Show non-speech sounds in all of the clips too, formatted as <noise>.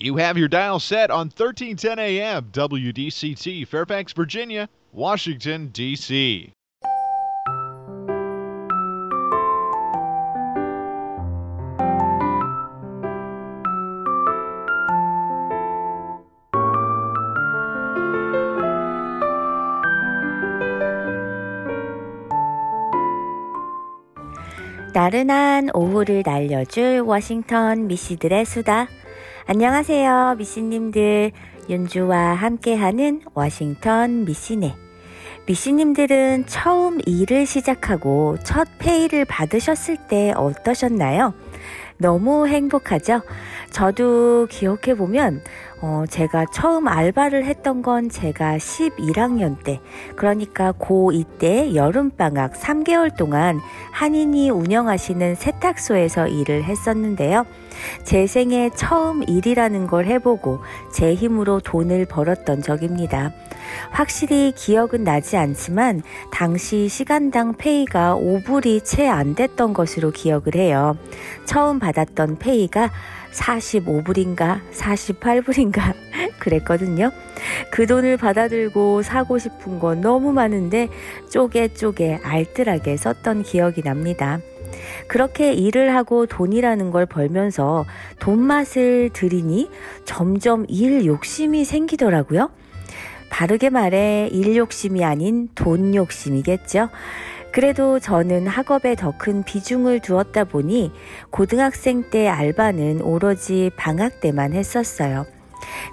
You have your dial set on 1310 AM WDCT, Fairfax, Virginia, Washington, D.C. 나른한 오후를 날려줄 워싱턴 미씨들의 수다. 안녕하세요, 미씨님들. 윤주와 함께하는 워싱턴 미씨네. 미씨님들은 처음 일을 시작하고 첫 페이를 받으셨을 때 어떠셨나요? 너무 행복하죠? 저도 기억해보면 어, 제가 처음 알바를 했던 건 제가 11학년 때, 그러니까 고2 때 여름방학 3개월 동안 한인이 운영하시는 세탁소에서 일을 했었는데요. 제 생에 처음 일이라는 걸 해보고 제 힘으로 돈을 벌었던 적입니다. 확실히 기억은 나지 않지만 당시 시간당 페이가 5불이 채 안 됐던 것으로 기억을 해요. 처음 받았던 페이가 45불인가 48불인가 <laughs> 그랬거든요. 그 돈을 받아들고 사고 싶은 건 너무 많은데 쪼개 쪼개 알뜰하게 썼던 기억이 납니다. 그렇게 일을 하고 돈이라는 걸 벌면서 돈 맛을 들이니 점점 일 욕심이 생기더라고요. 바르게 말해 일 욕심이 아닌 돈 욕심이겠죠. 그래도 저는 학업에 더 큰 비중을 두었다 보니 고등학생 때 알바는 오로지 방학 때만 했었어요.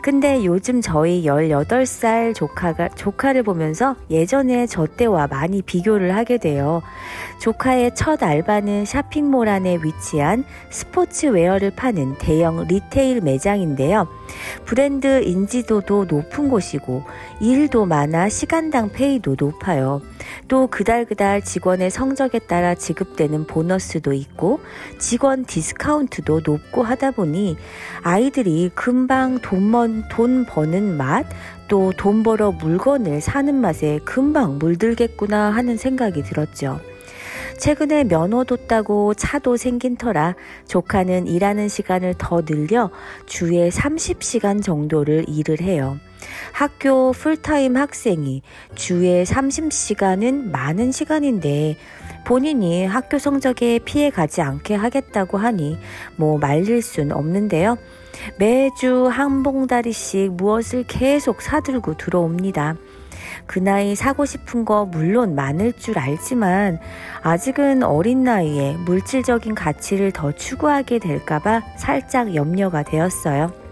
근데 요즘 저희 18살 조카가, 조카를 보면서 예전에 저 때와 많이 비교를 하게 돼요. 조카의 첫 알바는 쇼핑몰 안에 위치한 스포츠웨어를 파는 대형 retail 매장인데요. 브랜드 인지도도 높은 곳이고 일도 많아 시간당 pay도 높아요. 또 그달그달 직원의 성적에 따라 지급되는 보너스도 있고 직원 디스카운트도 높고 하다 보니 아이들이 금방 돈, 번, 돈 버는 맛, 또 돈 벌어 물건을 사는 맛에 금방 물들겠구나 하는 생각이 들었죠. 최근에 면허도 따고 차도 생긴 터라 조카는 일하는 시간을 더 늘려 주에 30시간 정도를 일을 해요. 학교 풀타임 학생이 주에 30시간은 많은 시간인데 본인이 학교 성적에 피해 가지 않게 하겠다고 하니 뭐 말릴 순 없는데요. 매주 한 봉다리씩 무엇을 계속 사들고 들어옵니다. 그 나이 사고 싶은 거 물론 많을 줄 알지만 아직은 어린 나이에 물질적인 가치를 더 추구하게 될까봐 살짝 염려가 되었어요.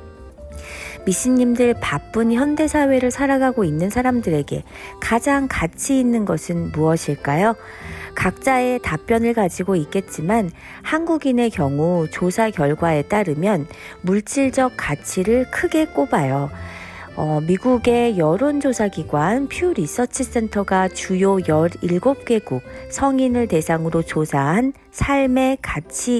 미신님들 바쁜 현대사회를 살아가고 있는 사람들에게 가장 가치 있는 것은 무엇일까요? 각자의 답변을 가지고 있겠지만 한국인의 경우 조사 결과에 따르면 물질적 가치를 크게 꼽아요. 어, 미국의 여론조사기관 퓨 리서치 센터가 주요 17개국 성인을 대상으로 조사한 삶의 가치,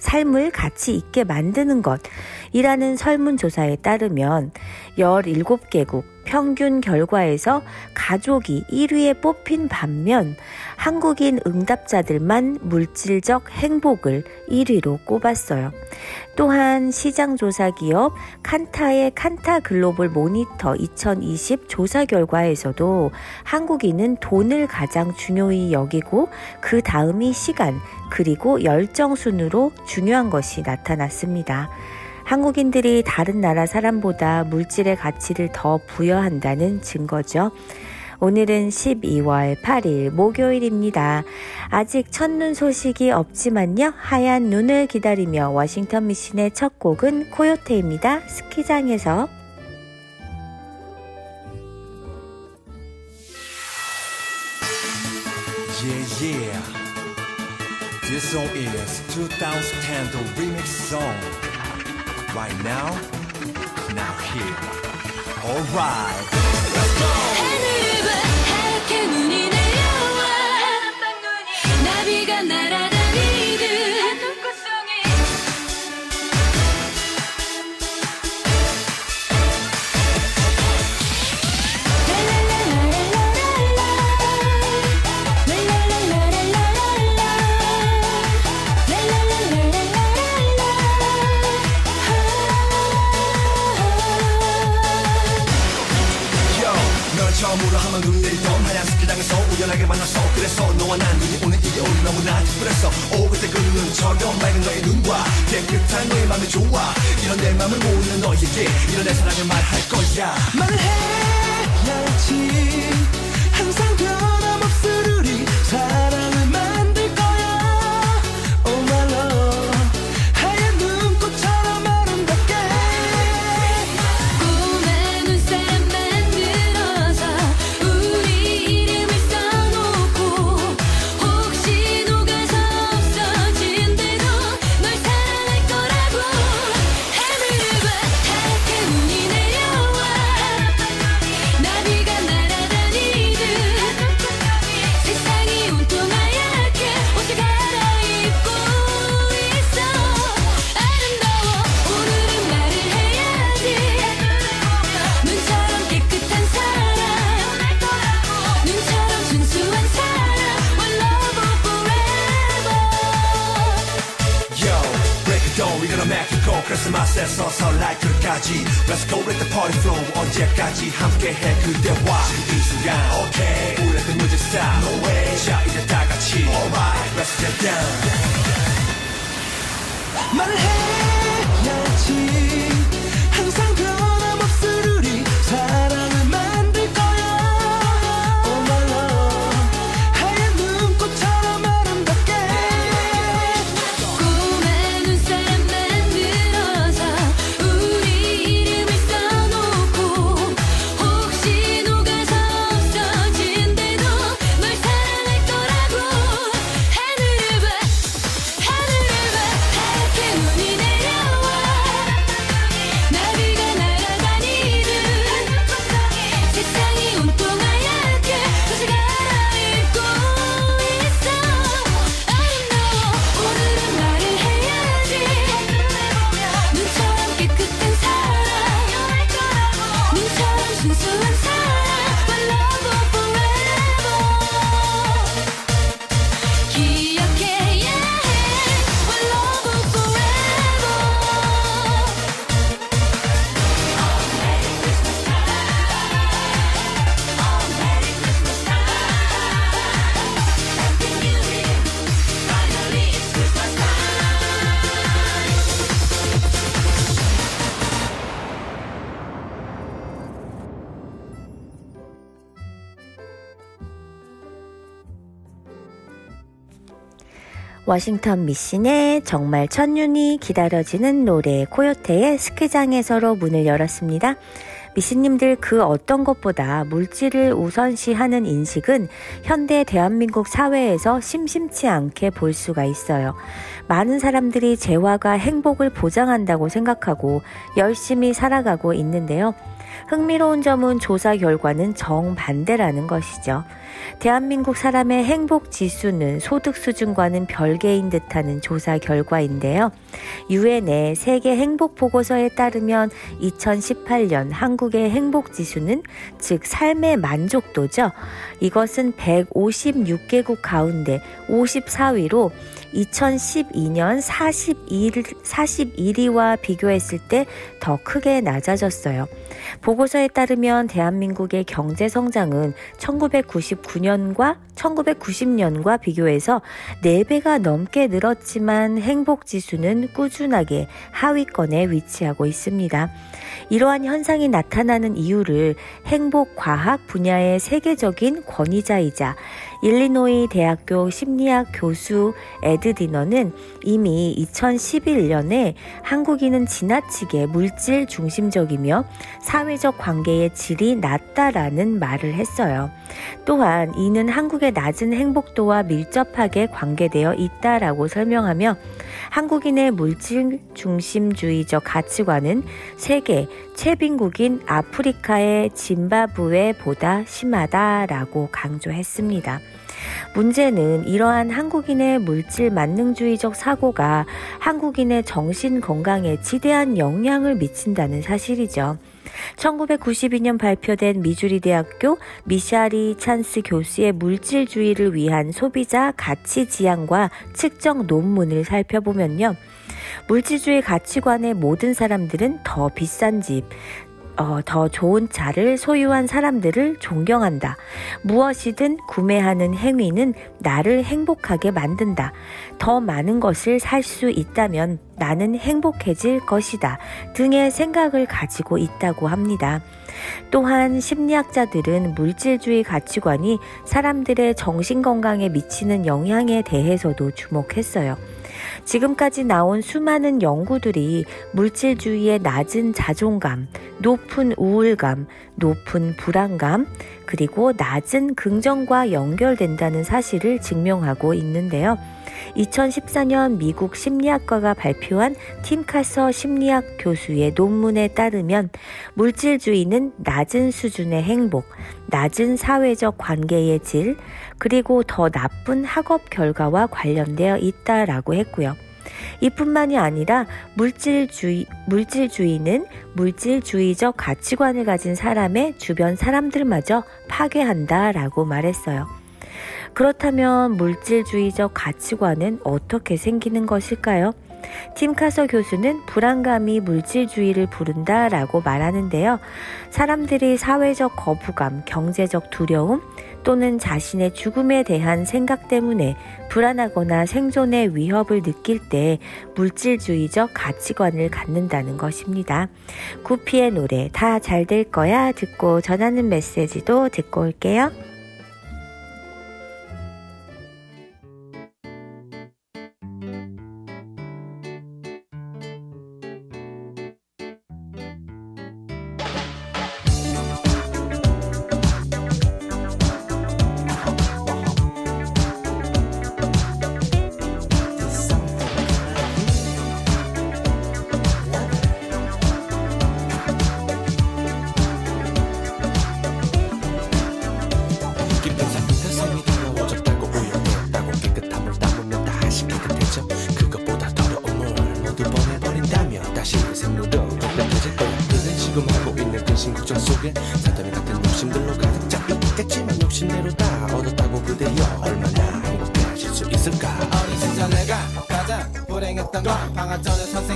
삶을 가치 있게 만드는 것이라는 설문조사에 따르면 17개국 평균 결과에서 가족이 1위에 뽑힌 반면 한국인 응답자들만 물질적 행복을 1위로 꼽았어요. 또한 시장조사 기업 칸타의 칸타 글로벌 모니터 2020 조사 결과에서도 한국인은 돈을 가장 중요히 여기고 그 다음이 시간 그리고 열정 순으로 중요한 것이 나타났습니다. 한국인들이 다른 나라 사람보다 물질의 가치를 더 부여한다는 증거죠. 오늘은 12월 8일 목요일입니다. 아직 첫눈 소식이 없지만요. 하얀 눈을 기다리며 워싱턴 미신의 첫 곡은 코요테입니다. 스키장에서 Yeah, yeah. This song is 2010 remix song. right now, now here. Alright. Let's go! 처음으로 너무나 특별했어. 오 그때 그 눈은처럼 맑은 너의 눈과 깨끗한 너의 맘이 좋아 이런 내 맘을 모르는 너에게 이런 내 사랑을 말할 거야. 말을 해야지 항상 변 끝까지 Let's go let the party flow 언제까지 함께해 그대와 지금 이 순간 Okay, 우리한테 music stop No way 자 이제 다 같이 Alright, let's get down 말을 해야지 워싱턴 미신의 정말 첫눈이 기다려지는 노래 코요테의 스키장에서로 문을 열었습니다. 미신님들 그 어떤 것보다 물질을 우선시하는 인식은 현대 대한민국 사회에서 심심치 않게 볼 수가 있어요. 많은 사람들이 재화가 행복을 보장한다고 생각하고 열심히 살아가고 있는데요. 흥미로운 점은 조사 결과는 정반대라는 것이죠. 대한민국 사람의 행복 지수는 소득 수준과는 별개인 듯하는 조사 결과인데요. 유엔의 세계 행복 보고서에 따르면 2018년 한국의 행복 지수는 즉 삶의 만족도죠. 이것은 156개국 가운데 54위로 2012년 41, 41위와 비교했을 때 더 크게 낮아졌어요. 보고서에 따르면 대한민국의 경제 성장은 1999 년과 1990년과 비교해서 4배가 넘게 늘었지만 행복 지수는 꾸준하게 하위권에 위치하고 있습니다. 이러한 현상이 나타나는 이유를 행복 과학 분야의 세계적인 권위자이자 일리노이 대학교 심리학 교수 에드 디너는 이미 2011년에 한국인은 지나치게 물질 중심적이며 사회적 관계의 질이 낮다라는 말을 했어요. 또한 이는 한국의 낮은 행복도와 밀접하게 관계되어 있다라고 설명하며 한국인의 물질 중심주의적 가치관은 세계 최빈국인 아프리카의 짐바브웨보다 심하다라고 강조했습니다. 문제는 이러한 한국인의 물질 만능주의적 사고가 한국인의 정신 건강에 지대한 영향을 미친다는 사실이죠. 1992년 발표된 미주리 대학교 미샤리 찬스 교수의 물질주의를 위한 소비자 가치 지향과 측정 논문을 살펴보면요. 물질주의 가치관의 모든 사람들은 더 비싼 집, 어, 더 좋은 차를 소유한 사람들을 존경한다. 무엇이든 구매하는 행위는 나를 행복하게 만든다. 더 많은 것을 살 수 있다면 나는 행복해질 것이다. 등의 생각을 가지고 있다고 합니다. 또한 심리학자들은 물질주의 가치관이 사람들의 정신건강에 미치는 영향에 대해서도 주목했어요. 지금까지 나온 수많은 연구들이 물질주의의 낮은 자존감, 높은 우울감, 높은 불안감, 그리고 낮은 긍정과 연결된다는 사실을 증명하고 있는데요. 2014년 미국 심리학과가 발표한 팀카서 심리학 교수의 논문에 따르면 물질주의는 낮은 수준의 행복, 낮은 사회적 관계의 질, 그리고 더 나쁜 학업 결과와 관련되어 있다라고 했고요. 이뿐만이 아니라 물질주의, 물질주의는 물질주의적 가치관을 가진 사람의 주변 사람들마저 파괴한다라고 말했어요. 그렇다면 물질주의적 가치관은 어떻게 생기는 것일까요? 팀카서 교수는 불안감이 물질주의를 부른다 라고 말하는데요. 사람들이 사회적 거부감, 경제적 두려움 또는 자신의 죽음에 대한 생각 때문에 불안하거나 생존의 위협을 느낄 때 물질주의적 가치관을 갖는다는 것입니다. 구피의 노래 다 잘 될 거야 듣고 전하는 메시지도 듣고 올게요. 속에 사다리 같은 욕심들로 가득 차 있겠지만 욕심대로 다 얻었다고 그대여 얼마나 행복해하실 수 있을까? 어린 시절 내가 가장 불행했던 건 방학 전에 선생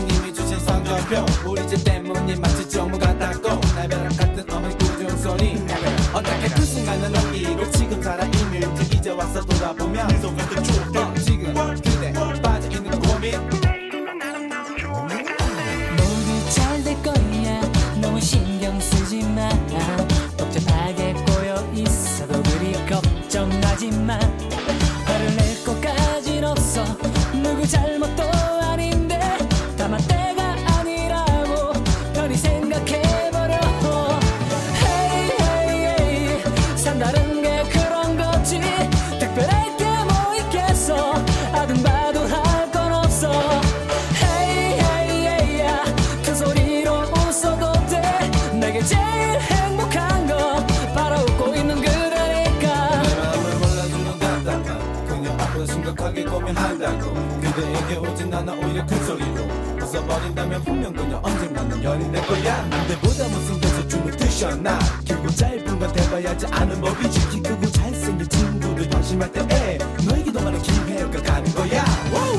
않아 오히려 큰 소리로. 웃어버린다면 분명 그녀 언젠가는 연인 될 거야. 남들보다 못생겨서 춤을 드셨나. 길고 짧은 건 대봐야지 아는 법이지. 키 크고 잘생긴 친구들 방심할 때에 너에게도 많은 기회가 가는 거야.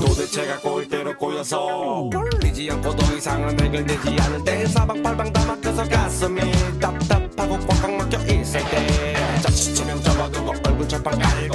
도대체가 꼴대로 꼬여서 끌리지 않고 더 이상은 맥을 내지 않을 때 사방팔방 다 막혀서 가슴이 답답하고 꽉꽉 막혀 있을 때 자칫하면 접어두고 얼굴 철판 깔고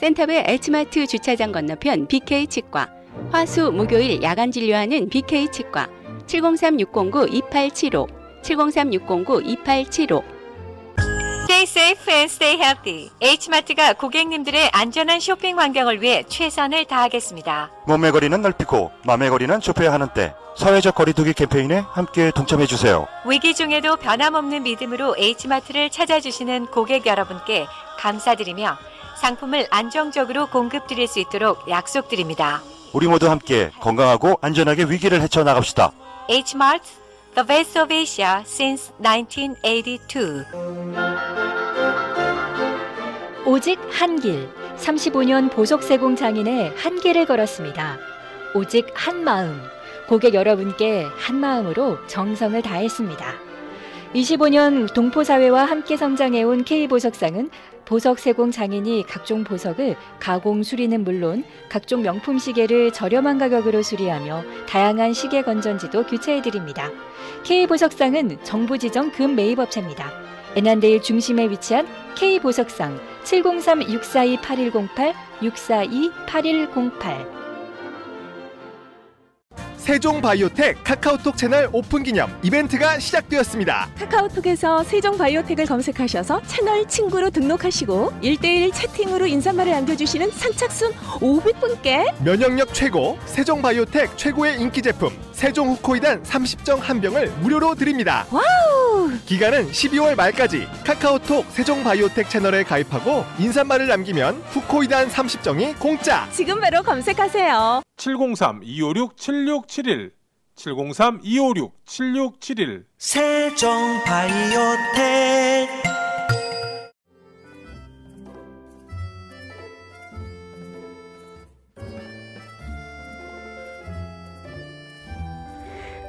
센터베 엘츠마트 주차장 건너편 BK 치과. 화수 목요일 야간 진료하는 BK 치과. 703-609-2875. 703-609-2875. Stay safe and stay healthy. H마트가 고객님들의 안전한 쇼핑 환경을 위해 최선을 다하겠습니다. 몸의 거리는 넓히고 마음의 거리는 좁혀야 하는 때 사회적 거리두기 캠페인에 함께 동참해 주세요. 위기 중에도 변함없는 믿음으로 H마트를 찾아주시는 고객 여러분께 감사드리며 상품을 안정적으로 공급드릴 수 있도록 약속드립니다. 우리 모두 함께 건강하고 안전하게 위기를 헤쳐나갑시다. Hmart, the best of Asia since 1982. 오직 한 길. 35년 보석세공 장인의 한길을 걸었습니다. 오직 한 마음. 고객 여러분께 한 마음으로 정성을 다했습니다. 25년 동포사회와 함께 성장해온 K보석상은 보석 세공 장인이 각종 보석을 가공 수리는 물론 각종 명품 시계를 저렴한 가격으로 수리하며 다양한 시계 건전지도 교체해 드립니다. K보석상은 정부 지정 금 매입업체입니다. 애난데일 중심에 위치한 K보석상 703-642-8108, 642-8108 세종바이오텍 카카오톡 채널 오픈 기념 이벤트가 시작되었습니다. 카카오톡에서 세종바이오텍을 검색하셔서 채널 친구로 등록하시고 1대1 채팅으로 인사말을 남겨주시는 선착순 500분께 면역력 최고 세종바이오텍 최고의 인기 제품 세종 후코이단 30정 한 병을 무료로 드립니다. 와우! 기간은 12월 말까지 카카오톡 세종바이오텍 채널에 가입하고 인사말을 남기면 후코이단 30정이 공짜. 지금 바로 검색하세요. 703-256-7671 703-256-7671 세종 바이오텍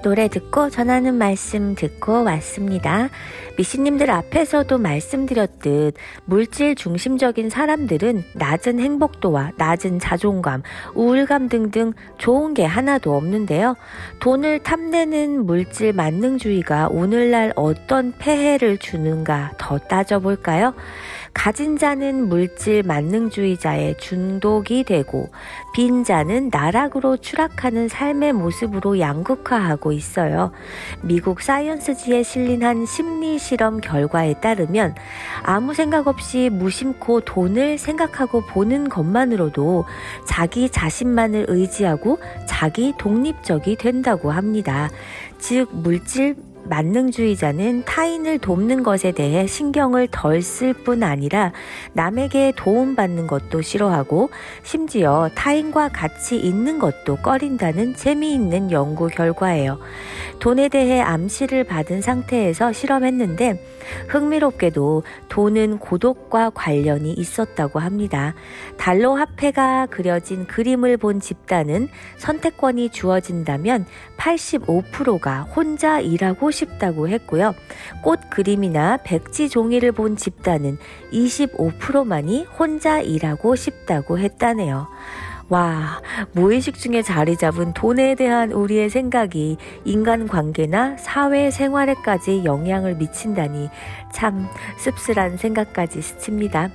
노래 듣고 전하는 말씀 듣고 왔습니다. 미씨님들 앞에서도 말씀드렸듯 물질 중심적인 사람들은 낮은 행복도와 낮은 자존감, 우울감 등등 좋은 게 하나도 없는데요. 돈을 탐내는 물질 만능주의가 오늘날 어떤 폐해를 주는가 더 따져볼까요? 가진 자는 물질 만능주의자의 중독이 되고 빈 자는 나락으로 추락하는 삶의 모습으로 양극화하고 있어요. 미국 사이언스지에 실린 한 심리 실험 결과에 따르면 아무 생각 없이 무심코 돈을 생각하고 보는 것만으로도 자기 자신만을 의지하고 자기 독립적이 된다고 합니다. 즉 물질 만능주의자는 타인을 돕는 것에 대해 신경을 덜 쓸 뿐 아니라 남에게 도움받는 것도 싫어하고 심지어 타인과 같이 있는 것도 꺼린다는 재미있는 연구 결과예요. 돈에 대해 암시를 받은 상태에서 실험했는데 흥미롭게도 돈은 고독과 관련이 있었다고 합니다. 달러 화폐가 그려진 그림을 본 집단은 선택권이 주어진다면 85%가 혼자 일하고 싶다고 했고요. 꽃 그림이나 백지 종이를 본 집단은 25%만이 혼자 일하고 싶다고 했다네요. 와, 무의식 중에 자리 잡은 돈에 대한 우리의 생각이 인간 관계나 사회 생활에까지 영향을 미친다니 참 씁쓸한 생각까지 스칩니다.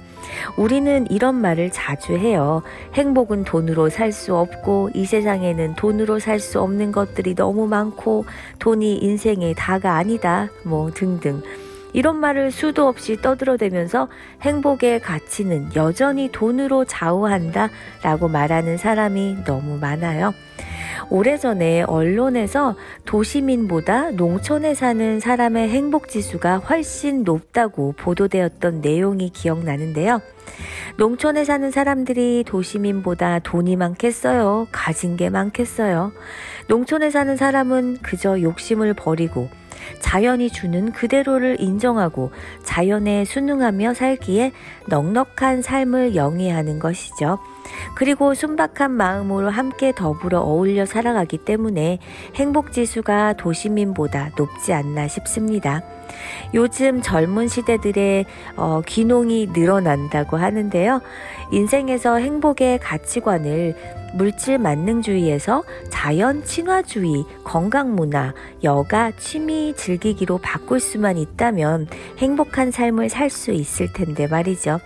우리는 이런 말을 자주 해요. 행복은 돈으로 살 수 없고 이 세상에는 돈으로 살 수 없는 것들이 너무 많고 돈이 인생의 다가 아니다. 뭐 등등. 이런 말을 수도 없이 떠들어대면서 행복의 가치는 여전히 돈으로 좌우한다 라고 말하는 사람이 너무 많아요. 오래전에 언론에서 도시민보다 농촌에 사는 사람의 행복 지수가 훨씬 높다고 보도되었던 내용이 기억나는데요. 농촌에 사는 사람들이 도시민보다 돈이 많겠어요. 가진 게 많겠어요. 농촌에 사는 사람은 그저 욕심을 버리고 자연이 주는 그대로를 인정하고 자연에 순응하며 살기에 넉넉한 삶을 영위하는 것이죠. 그리고 순박한 마음으로 함께 더불어 어울려 살아가기 때문에 행복 지수가 도시민보다 높지 않나 싶습니다. 요즘 젊은 시대들의 어, 귀농이 늘어난다고 하는데요. 인생에서 행복의 가치관을 물질 만능주의에서 자연 친화주의, 건강 문화, 여가, 취미 즐기기로 바꿀 수만 있다면 행복한 삶을 살 수 있을 텐데 말이죠.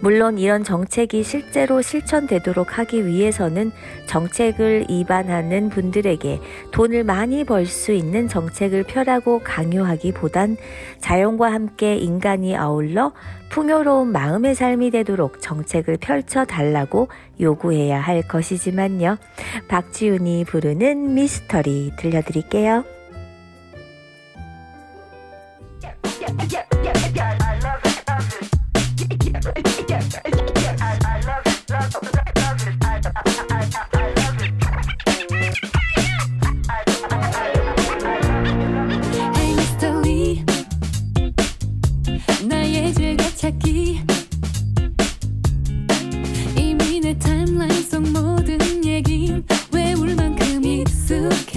물론 이런 정책이 실제로 실천되도록 하기 위해서는 정책을 입안하는 분들에게 돈을 많이 벌 수 있는 정책을 펴라고 강요하기보단 자연과 함께 인간이 아울러 풍요로운 마음의 삶이 되도록 정책을 펼쳐 달라고 요구해야 할 것이지만요. 박지훈이 부르는 미스터리 들려드릴게요. Hey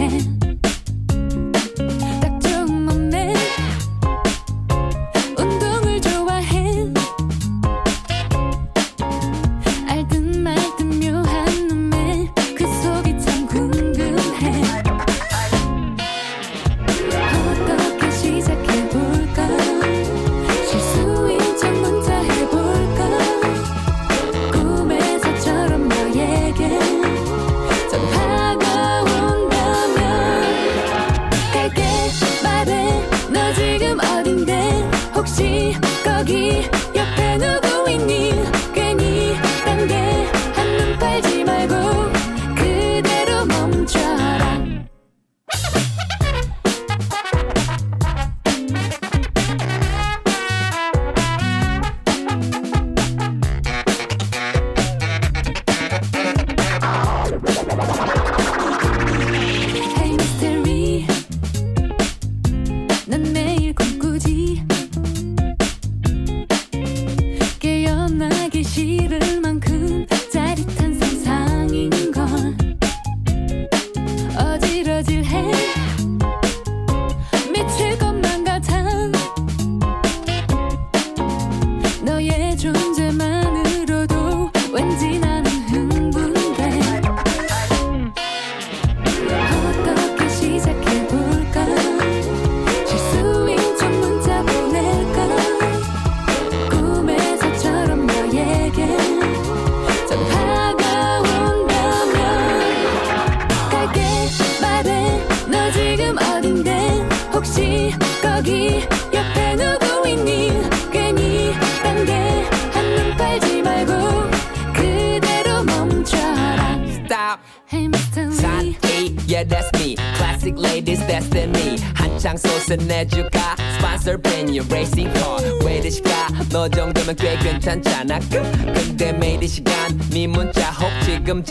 can. 거기 옆에 누구 있니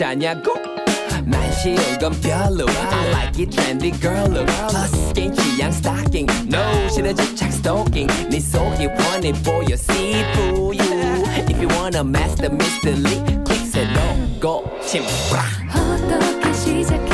지금 자냐고 난 쉬운 건 별로 I like it trendy girl look Plus 개인 취향 stalking No 싫어질 착 stalking 네 속이 훤히 보여 see through you If you wanna master mystery click say no go 침브라 어떻게 시작해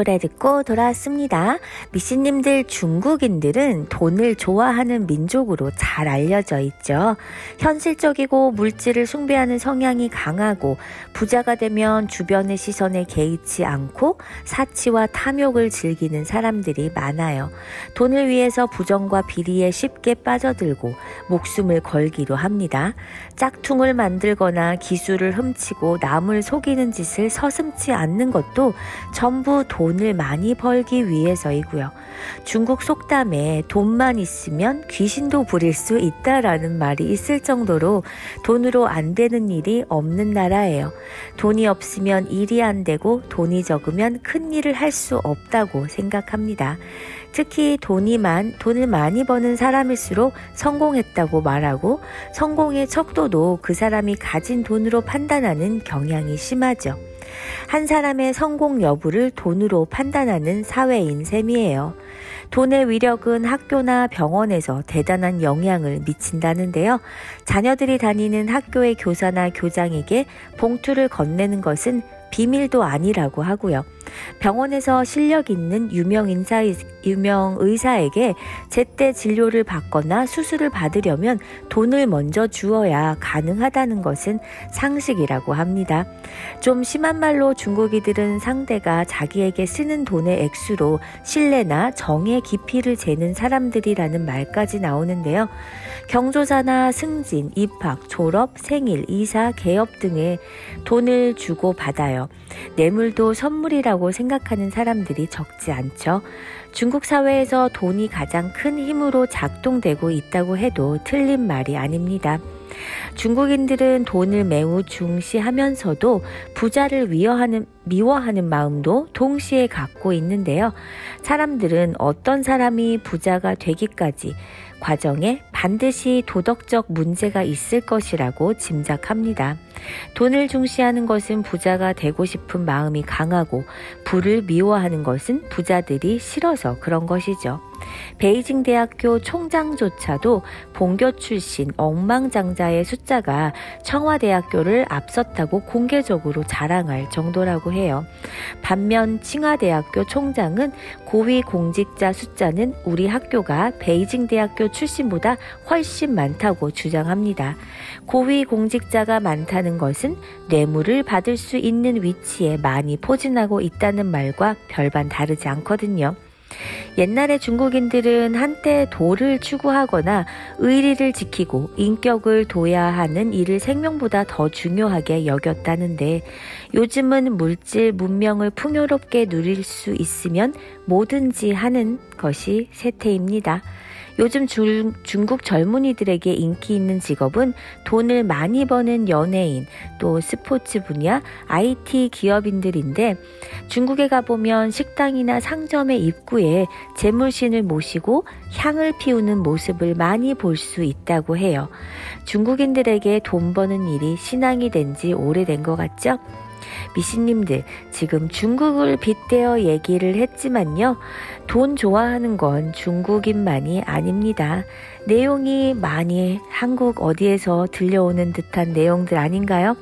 노래 듣고 돌아왔습니다. 미씨님들 중국인들은 돈을 좋아하는 민족으로 잘 알려져 있죠. 현실적이고 물질을 숭배하는 성향이 강하고 부자가 되면 주변의 시선에 개의치 않고 사치와 탐욕을 즐기는 사람들이 많아요. 돈을 위해서 부정과 비리에 쉽게 빠져들고 목숨을 걸기도 합니다. 짝퉁을 만들거나 기술을 훔치고 남을 속이는 짓을 서슴지 않는 것도 전부 돈을 많이 벌기 위해서이고요. 중국 속담에 돈만 있으면 귀신도 부릴 수 있다라는 말이 있을 정도로 돈으로 안 되는 일이 없는 나라예요. 돈이 없으면 일이 안 되고 돈이 적으면 큰 일을 할 수 없다고 생각합니다. 특히 돈이 많, 돈을 많이 버는 사람일수록 성공했다고 말하고 성공의 척도도 그 사람이 가진 돈으로 판단하는 경향이 심하죠. 한 사람의 성공 여부를 돈으로 판단하는 사회인 셈이에요. 돈의 위력은 학교나 병원에서 대단한 영향을 미친다는데요. 자녀들이 다니는 학교의 교사나 교장에게 봉투를 건네는 것은 비밀도 아니라고 하고요. 병원에서 실력 있는 유명 인사 유명 의사에게 제때 진료를 받거나 수술을 받으려면 돈을 먼저 주어야 가능하다는 것은 상식이라고 합니다. 좀 심한 말로 중국이들은 상대가 자기에게 쓰는 돈의 액수로 신뢰나 정의 깊이를 재는 사람들이라는 말까지 나오는데요. 경조사나 승진, 입학, 졸업, 생일, 이사, 개업 등의 돈을 주고 받아요. 뇌물도 선물이라고 생각하는 사람들이 적지 않죠. 중국 사회에서 돈이 가장 큰 힘으로 작동되고 있다고 해도 틀린 말이 아닙니다. 중국인들은 돈을 매우 중시하면서도 부자를 위어하는, 미워하는 마음도 동시에 갖고 있는데요. 사람들은 어떤 사람이 부자가 되기까지 과정에 반드시 도덕적 문제가 있을 것이라고 짐작합니다. 돈을 중시하는 것은 부자가 되고 싶은 마음이 강하고 부를 미워하는 것은 부자들이 싫어서 그런 것이죠. 베이징 대학교 총장조차도 본교 출신 억망장자의 숫자가 청와대학교를 앞섰다고 공개적으로 자랑할 정도라고 해요. 반면 칭화대학교 총장은 고위 공직자 숫자는 우리 학교가 베이징 대학교 출신보다 훨씬 많다고 주장합니다. 고위 공직자가 많다는 것은 뇌물을 받을 수 있는 위치에 많이 포진하고 있다는 말과 별반 다르지 않거든요. 옛날에 중국인들은 한때 도를 추구하거나 의리를 지키고 인격을 둬야 하는 일을 생명보다 더 중요하게 여겼다는데 요즘은 물질 문명을 풍요롭게 누릴 수 있으면 뭐든지 하는 것이 세태입니다. 요즘 중, 중국 젊은이들에게 인기 있는 직업은 돈을 많이 버는 연예인, 또 스포츠 분야, IT 기업인들인데 중국에 가보면 식당이나 상점의 입구에 재물신을 모시고 향을 피우는 모습을 많이 볼 수 있다고 해요. 중국인들에게 돈 버는 일이 신앙이 된 지 오래된 것 같죠? 미신님들, 지금 중국을 빗대어 얘기를 했지만요. 돈 좋아하는 건 중국인만이 아닙니다. 내용이 많이 한국 어디에서 들려오는 듯한 내용들 아닌가요?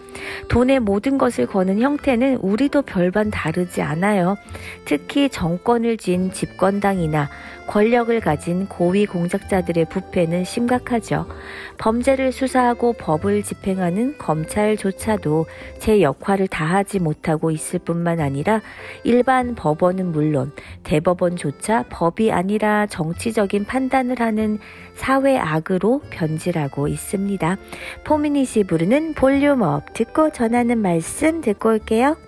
돈의 모든 것을 거는 형태는 우리도 별반 다르지 않아요. 특히 정권을 쥔 집권당이나 권력을 가진 고위 공작자들의 부패는 심각하죠. 범죄를 수사하고 법을 집행하는 검찰조차도 제 역할을 다하지 못하고 있을 뿐만 아니라 일반 법원은 물론 대법원조차 법이 아니라 정치적인 판단을 하는 사회 악으로 변질하고 있습니다. 포미닛이 부르는 볼륨업 듣고 전하는 말씀 듣고 올게요.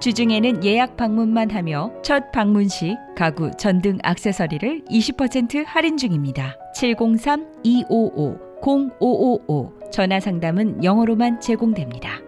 주중에는 예약 방문만 하며 첫 방문 시 가구 전등 액세서리를 20% 할인 중입니다. 703-255-0555 전화 상담은 영어로만 제공됩니다.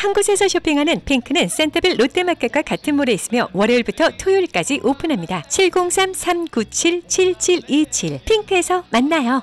한 곳에서 쇼핑하는 핑크는 센터빌 롯데마켓과 같은 몰에 있으며 월요일부터 토요일까지 오픈합니다. 703-397-7727 핑크에서 만나요.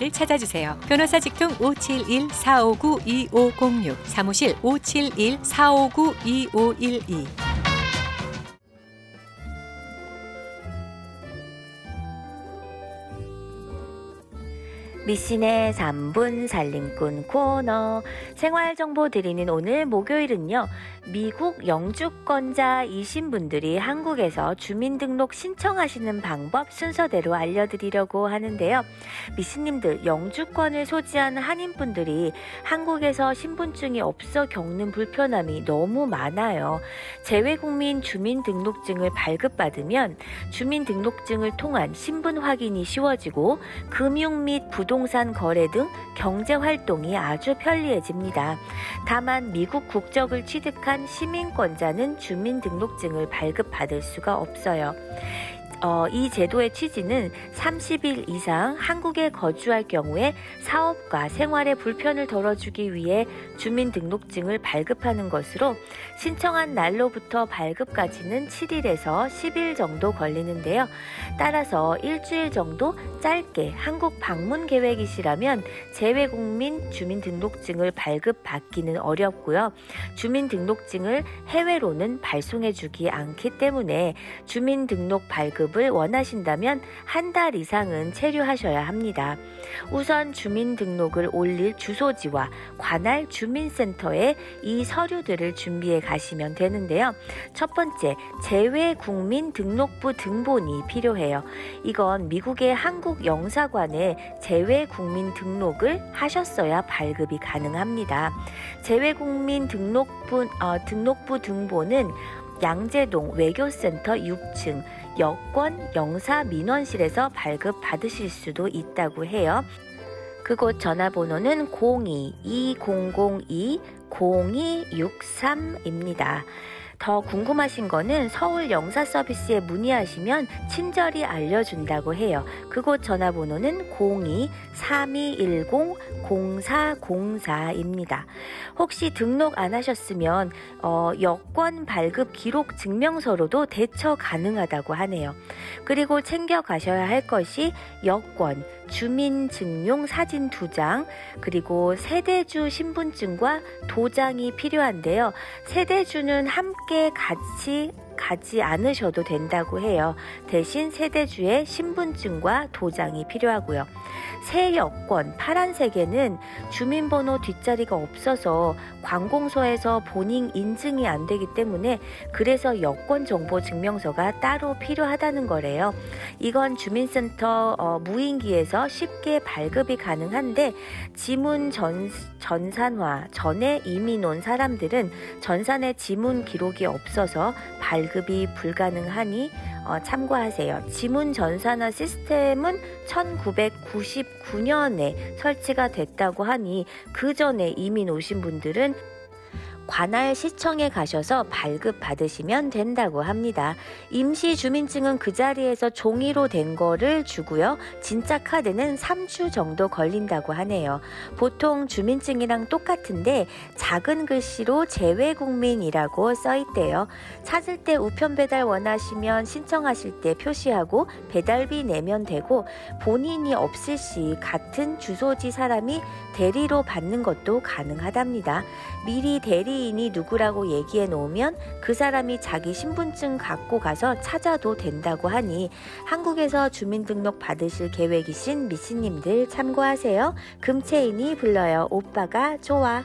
를 찾아주세요. 변호사 직통 571-459-2506 사무실 571-459-2512 미신의 3분 살림꾼 코너 생활 정보 드리는 오늘 목요일은요. 미국 영주권자이신 분들이 한국에서 주민등록 신청하시는 방법 순서대로 알려드리려고 하는데요. 미신님들 영주권을 소지한 한인분들이 한국에서 신분증이 없어 겪는 불편함이 너무 많아요. 재외국민 주민등록증을 발급받으면 주민등록증을 통한 신분 확인이 쉬워지고 금융 및 부동산 거래 등 경제 활동이 아주 편리해집니다. 다만 미국 국적을 취득한 시민권자는 주민등록증을 발급받을 수가 없어요. 어, 이 제도의 취지는 30일 이상 한국에 거주할 경우에 사업과 생활의 불편을 덜어주기 위해 주민등록증을 발급하는 것으로 신청한 날로부터 발급까지는 7일에서 10일 정도 걸리는데요. 따라서 일주일 정도 짧게 한국 방문 계획이시라면 재외국민 주민등록증을 발급받기는 어렵고요. 주민등록증을 해외로는 발송해주기 않기 때문에 주민등록 발급 을 원하신다면 한 달 이상은 체류하셔야 합니다. 우선 주민등록을 올릴 주소지와 관할 주민센터에 이 서류들을 준비해 가시면 되는데요. 첫 번째, 재외국민 등록부 등본이 필요해요. 이건 미국의 한국 영사관에 재외국민 등록을 하셨어야 발급이 가능합니다. 재외국민 등록부, 어, 등록부 등본은 양재동 외교센터 6층 여권 영사 민원실에서 발급 받으실 수도 있다고 해요. 그곳 전화번호는 02-2002-0263입니다. 더 궁금하신 거는 서울 영사 서비스에 문의하시면 친절히 알려준다고 해요. 그곳 전화번호는 02-3210-0404입니다. 혹시 등록 안 하셨으면 어, 여권 발급 기록 증명서로도 대처 가능하다고 하네요. 그리고 챙겨 가셔야 할 것이 여권, 주민증용 사진 두 장, 그리고 세대주 신분증과 도장이 필요한데요. 세대주는 함께 같이 가지 않으셔도 된다고 해요. 대신 세대주의 신분증과 도장이 필요하고요. 새 여권 파란색에는 주민번호 뒷자리가 없어서 관공서에서 본인 인증이 안 되기 때문에 그래서 여권 정보 증명서가 따로 필요하다는 거래요. 이건 주민센터 어, 무인기에서 쉽게 발급이 가능한데 지문 전, 전산화 전에 이민 온 사람들은 전산에 지문 기록이 없어서 발 급이 불가능하니 어, 참고하세요. 지문 전산화 시스템은 1999년에 설치가 됐다고 하니 그 전에 이민 오신 분들은 관할 시청에 가셔서 발급 받으시면 된다고 합니다. 임시 주민증은 그 자리에서 종이로 된 거를 주고요. 진짜 카드는 3주 정도 걸린다고 하네요. 보통 주민증이랑 똑같은데 작은 글씨로 재외국민이라고 써 있대요. 찾을 때 우편 배달 원하시면 신청하실 때 표시하고 배달비 내면 되고 본인이 없을 시 같은 주소지 사람이 대리로 받는 것도 가능하답니다. 미리 대리인이 누구라고 얘기해 놓으면 그 사람이 자기 신분증 갖고 가서 찾아도 된다고 하니 한국에서 주민등록 받으실 계획이신 미씨님들 참고하세요. 금채인이 불러요. 오빠가 좋아.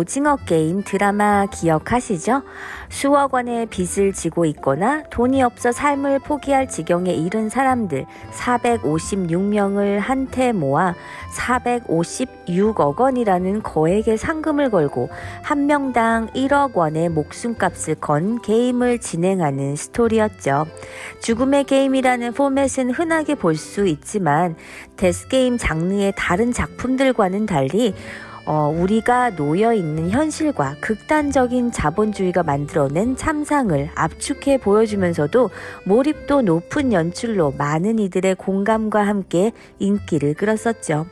오징어 게임 드라마 기억하시죠? 수억 원의 빚을 지고 있거나 돈이 없어 삶을 포기할 지경에 이른 사람들 456명을 한데 모아 456억 원이라는 거액의 상금을 걸고 한 명당 1억 원의 목숨값을 건 게임을 진행하는 스토리였죠. 죽음의 게임이라는 포맷은 흔하게 볼 수 있지만 death game 장르의 다른 작품들과는 달리 어, 우리가 놓여 있는 현실과 극단적인 자본주의가 만들어낸 참상을 압축해 보여주면서도 몰입도 높은 연출로 많은 이들의 공감과 함께 인기를 끌었었죠.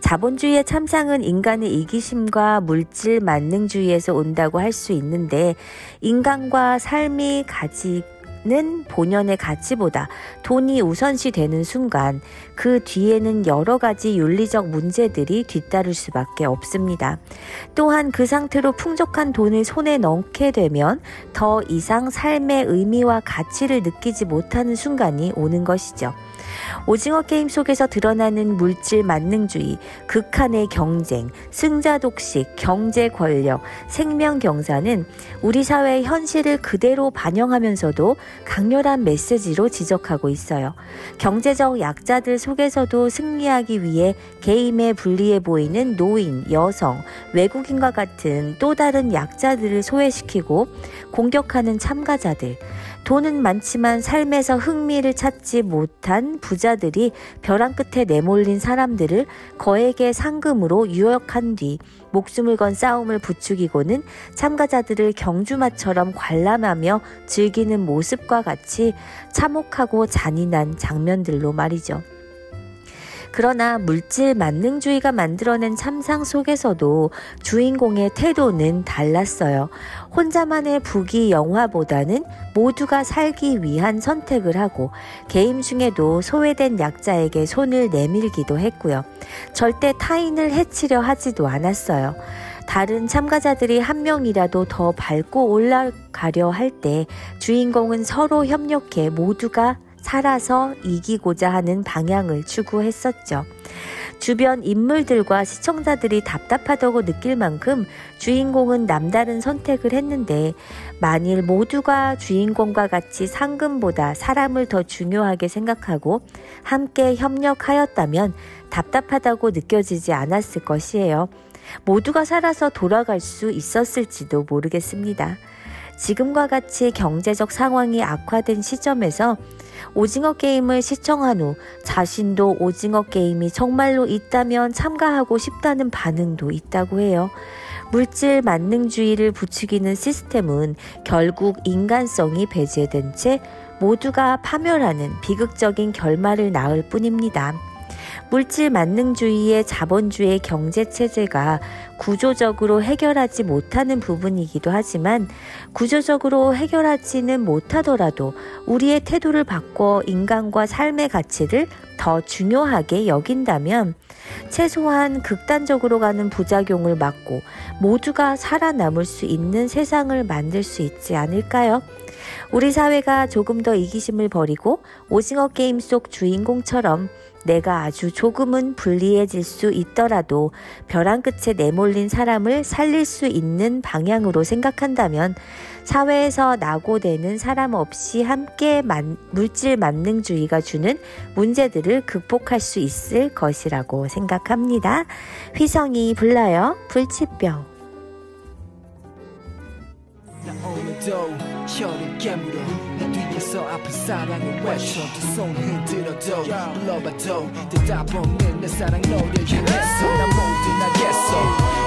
자본주의의 참상은 인간의 이기심과 물질 만능주의에서 온다고 할 수 있는데 인간과 삶이 가지 는 본연의 가치보다 돈이 우선시 되는 순간 그 뒤에는 여러 가지 윤리적 문제들이 뒤따를 수밖에 없습니다. 또한 그 상태로 풍족한 돈을 손에 넣게 되면 더 이상 삶의 의미와 가치를 느끼지 못하는 순간이 오는 것이죠. 오징어 게임 속에서 드러나는 물질 만능주의, 극한의 경쟁, 승자 독식, 경제 권력, 생명 경사는 우리 사회의 현실을 그대로 반영하면서도 강렬한 메시지로 지적하고 있어요. 경제적 약자들 속에서도 승리하기 위해 게임에 불리해 보이는 노인, 여성, 외국인과 같은 또 다른 약자들을 소외시키고 공격하는 참가자들, 돈은 많지만 삶에서 흥미를 찾지 못한 부자들이 벼랑 끝에 내몰린 사람들을 거액의 상금으로 유혹한 뒤 목숨을 건 싸움을 부추기고는 참가자들을 경주마처럼 관람하며 즐기는 모습과 같이 참혹하고 잔인한 장면들로 말이죠. 그러나 물질 만능주의가 만들어낸 참상 속에서도 주인공의 태도는 달랐어요. 혼자만의 부귀 영화보다는 모두가 살기 위한 선택을 하고 게임 중에도 소외된 약자에게 손을 내밀기도 했고요. 절대 타인을 해치려 하지도 않았어요. 다른 참가자들이 한 명이라도 더 밟고 올라가려 할 때 주인공은 서로 협력해 모두가 살아서 이기고자 하는 방향을 추구했었죠. 주변 인물들과 시청자들이 답답하다고 느낄 만큼 주인공은 남다른 선택을 했는데 만일 모두가 주인공과 같이 상금보다 사람을 더 중요하게 생각하고 함께 협력하였다면 답답하다고 느껴지지 않았을 것이에요. 모두가 살아서 돌아갈 수 있었을지도 모르겠습니다. 지금과 같이 경제적 상황이 악화된 시점에서 오징어 게임을 시청한 후 자신도 오징어 게임이 정말로 있다면 참가하고 싶다는 반응도 있다고 해요. 물질 만능주의를 부추기는 시스템은 결국 인간성이 배제된 채 모두가 파멸하는 비극적인 결말을 낳을 뿐입니다. 물질 만능주의의 자본주의 경제 체제가 구조적으로 해결하지 못하는 부분이기도 하지만 구조적으로 해결하지는 못하더라도 우리의 태도를 바꿔 인간과 삶의 가치를 더 중요하게 여긴다면 최소한 극단적으로 가는 부작용을 막고 모두가 살아남을 수 있는 세상을 만들 수 있지 않을까요? 우리 사회가 조금 더 이기심을 버리고 오징어 게임 속 주인공처럼 내가 아주 조금은 불리해질 수 있더라도 벼랑 끝에 내몰린 사람을 살릴 수 있는 방향으로 생각한다면 사회에서 낙오되는 사람 없이 함께 만, 물질 만능주의가 주는 문제들을 극복할 수 있을 것이라고 생각합니다. 휘성이 불러요. 불치병. 혀를 깨물어 내 뒤에서 아픈 사랑을 외쳐. 두손 흔들어도 불러봐도 대답 없는 내 사랑 너를 향해서. 난 뭐든 하겠어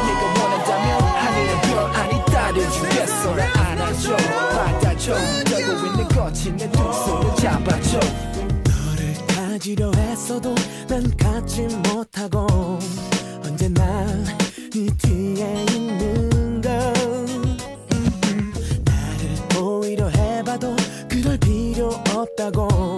네가 원한다면 하늘의 별 아니 따려주겠어. 날 안아줘 받아줘. 떨고 있는 거친 내두 손을 잡아줘. 너를 가지려 했어도 난 갖지 못하고. 언제나 네 뒤에 있는 없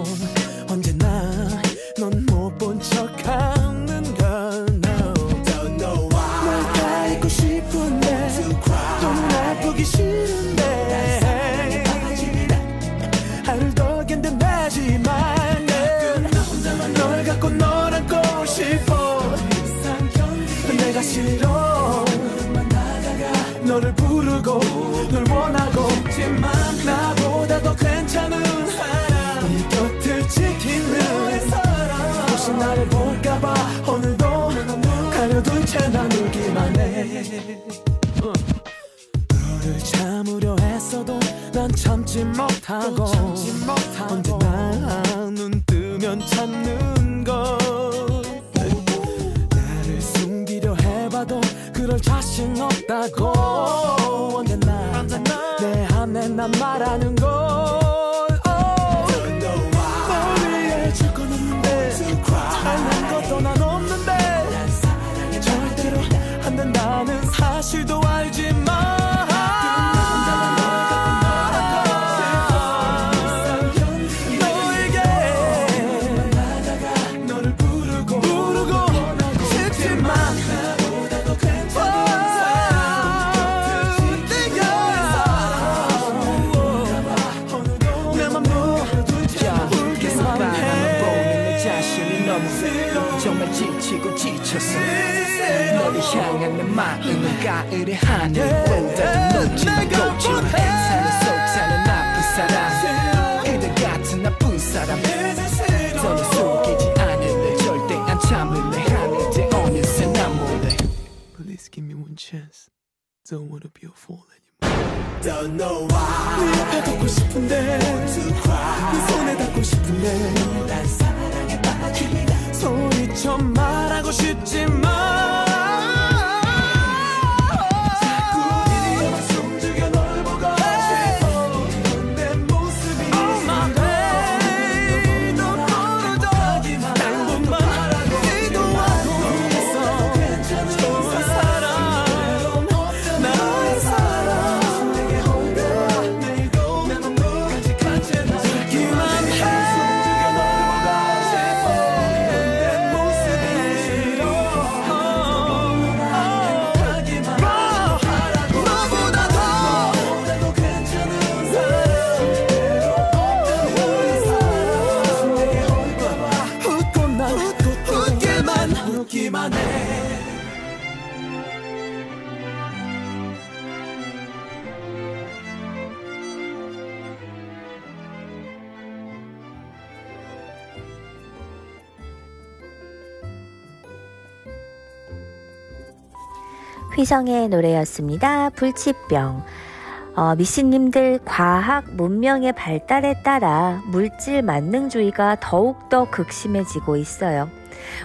해 어. 너를 참으려 했어도 난 참지 못하고 언제나 가을 휘성의 노래였습니다. 불치병. 어, 미씨님들 과학 문명의 발달에 따라 물질 만능주의가 더욱더 극심해지고 있어요.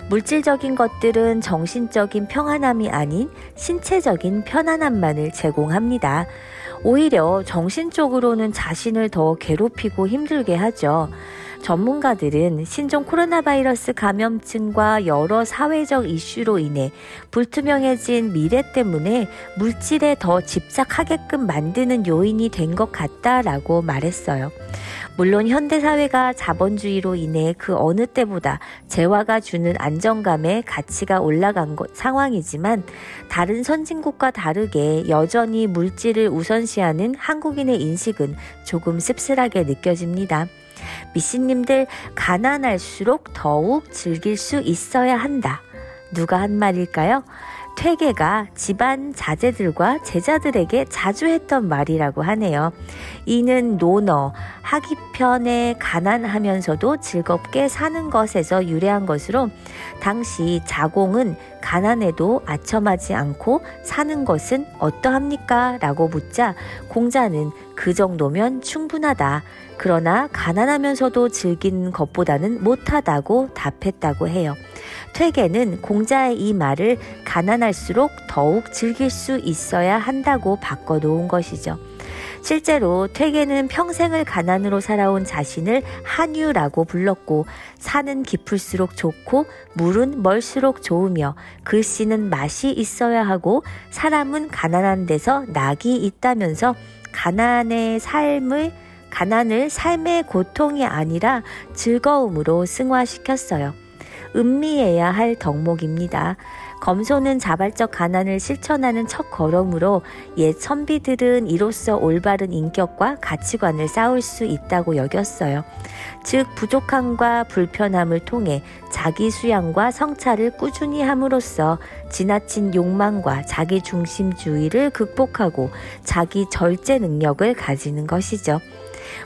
물질적인 것들은 정신적인 평안함이 아닌 신체적인 편안함만을 제공합니다. 오히려 정신 적으로는 자신을 더 괴롭히고 힘들게 하죠. 전문가들은 신종 코로나 바이러스 감염증과 여러 사회적 이슈로 인해 불투명해진 미래 때문에 물질에 더 집착하게끔 만드는 요인이 된 것 같다라고 말했어요. 물론 현대사회가 자본주의로 인해 그 어느 때보다 재화가 주는 안정감에 가치가 올라간 것, 상황이지만 다른 선진국과 다르게 여전히 물질을 우선시하는 한국인의 인식은 조금 씁쓸하게 느껴집니다. 미씨님들 가난할수록 더욱 즐길 수 있어야 한다. 누가 한 말일까요? 퇴계가 집안 자제들과 제자들에게 자주 했던 말이라고 하네요. 이는 논어, 하기 편에 가난하면서도 즐겁게 사는 것에서 유래한 것으로 당시 자공은 가난에도 아첨하지 않고 사는 것은 어떠합니까? 라고 묻자 공자는 그 정도면 충분하다. 그러나 가난하면서도 즐긴 것보다는 못하다고 답했다고 해요. 퇴계는 공자의 이 말을 가난할수록 더욱 즐길 수 있어야 한다고 바꿔놓은 것이죠. 실제로 퇴계는 평생을 가난으로 살아온 자신을 한유라고 불렀고 산은 깊을수록 좋고 물은 멀수록 좋으며 글씨는 맛이 있어야 하고 사람은 가난한 데서 낙이 있다면서 가난의 삶을 가난을 삶의 고통이 아니라 즐거움으로 승화시켰어요. 음미해야 할 덕목입니다. 검소는 자발적 가난을 실천하는 첫 걸음으로 옛 선비들은 이로써 올바른 인격과 가치관을 쌓을 수 있다고 여겼어요. 즉, 부족함과 불편함을 통해 자기 수양과 성찰을 꾸준히 함으로써 지나친 욕망과 자기 중심주의를 극복하고 자기 절제 능력을 가지는 것이죠.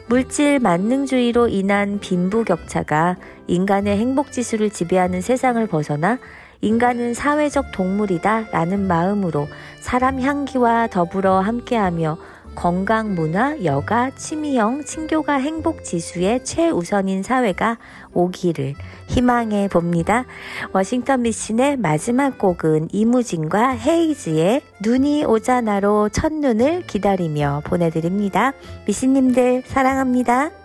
물질 만능주의로 인한 빈부격차가 인간의 행복지수를 지배하는 세상을 벗어나 인간은 사회적 동물이다 라는 마음으로 사람 향기와 더불어 함께하며 건강, 문화, 여가, 취미형, 친교가 행복 지수의 최우선인 사회가 오기를 희망해 봅니다. 워싱턴 미신의 마지막 곡은 이무진과 헤이즈의 눈이 오잖아로 첫눈을 기다리며 보내드립니다. 미신님들 사랑합니다.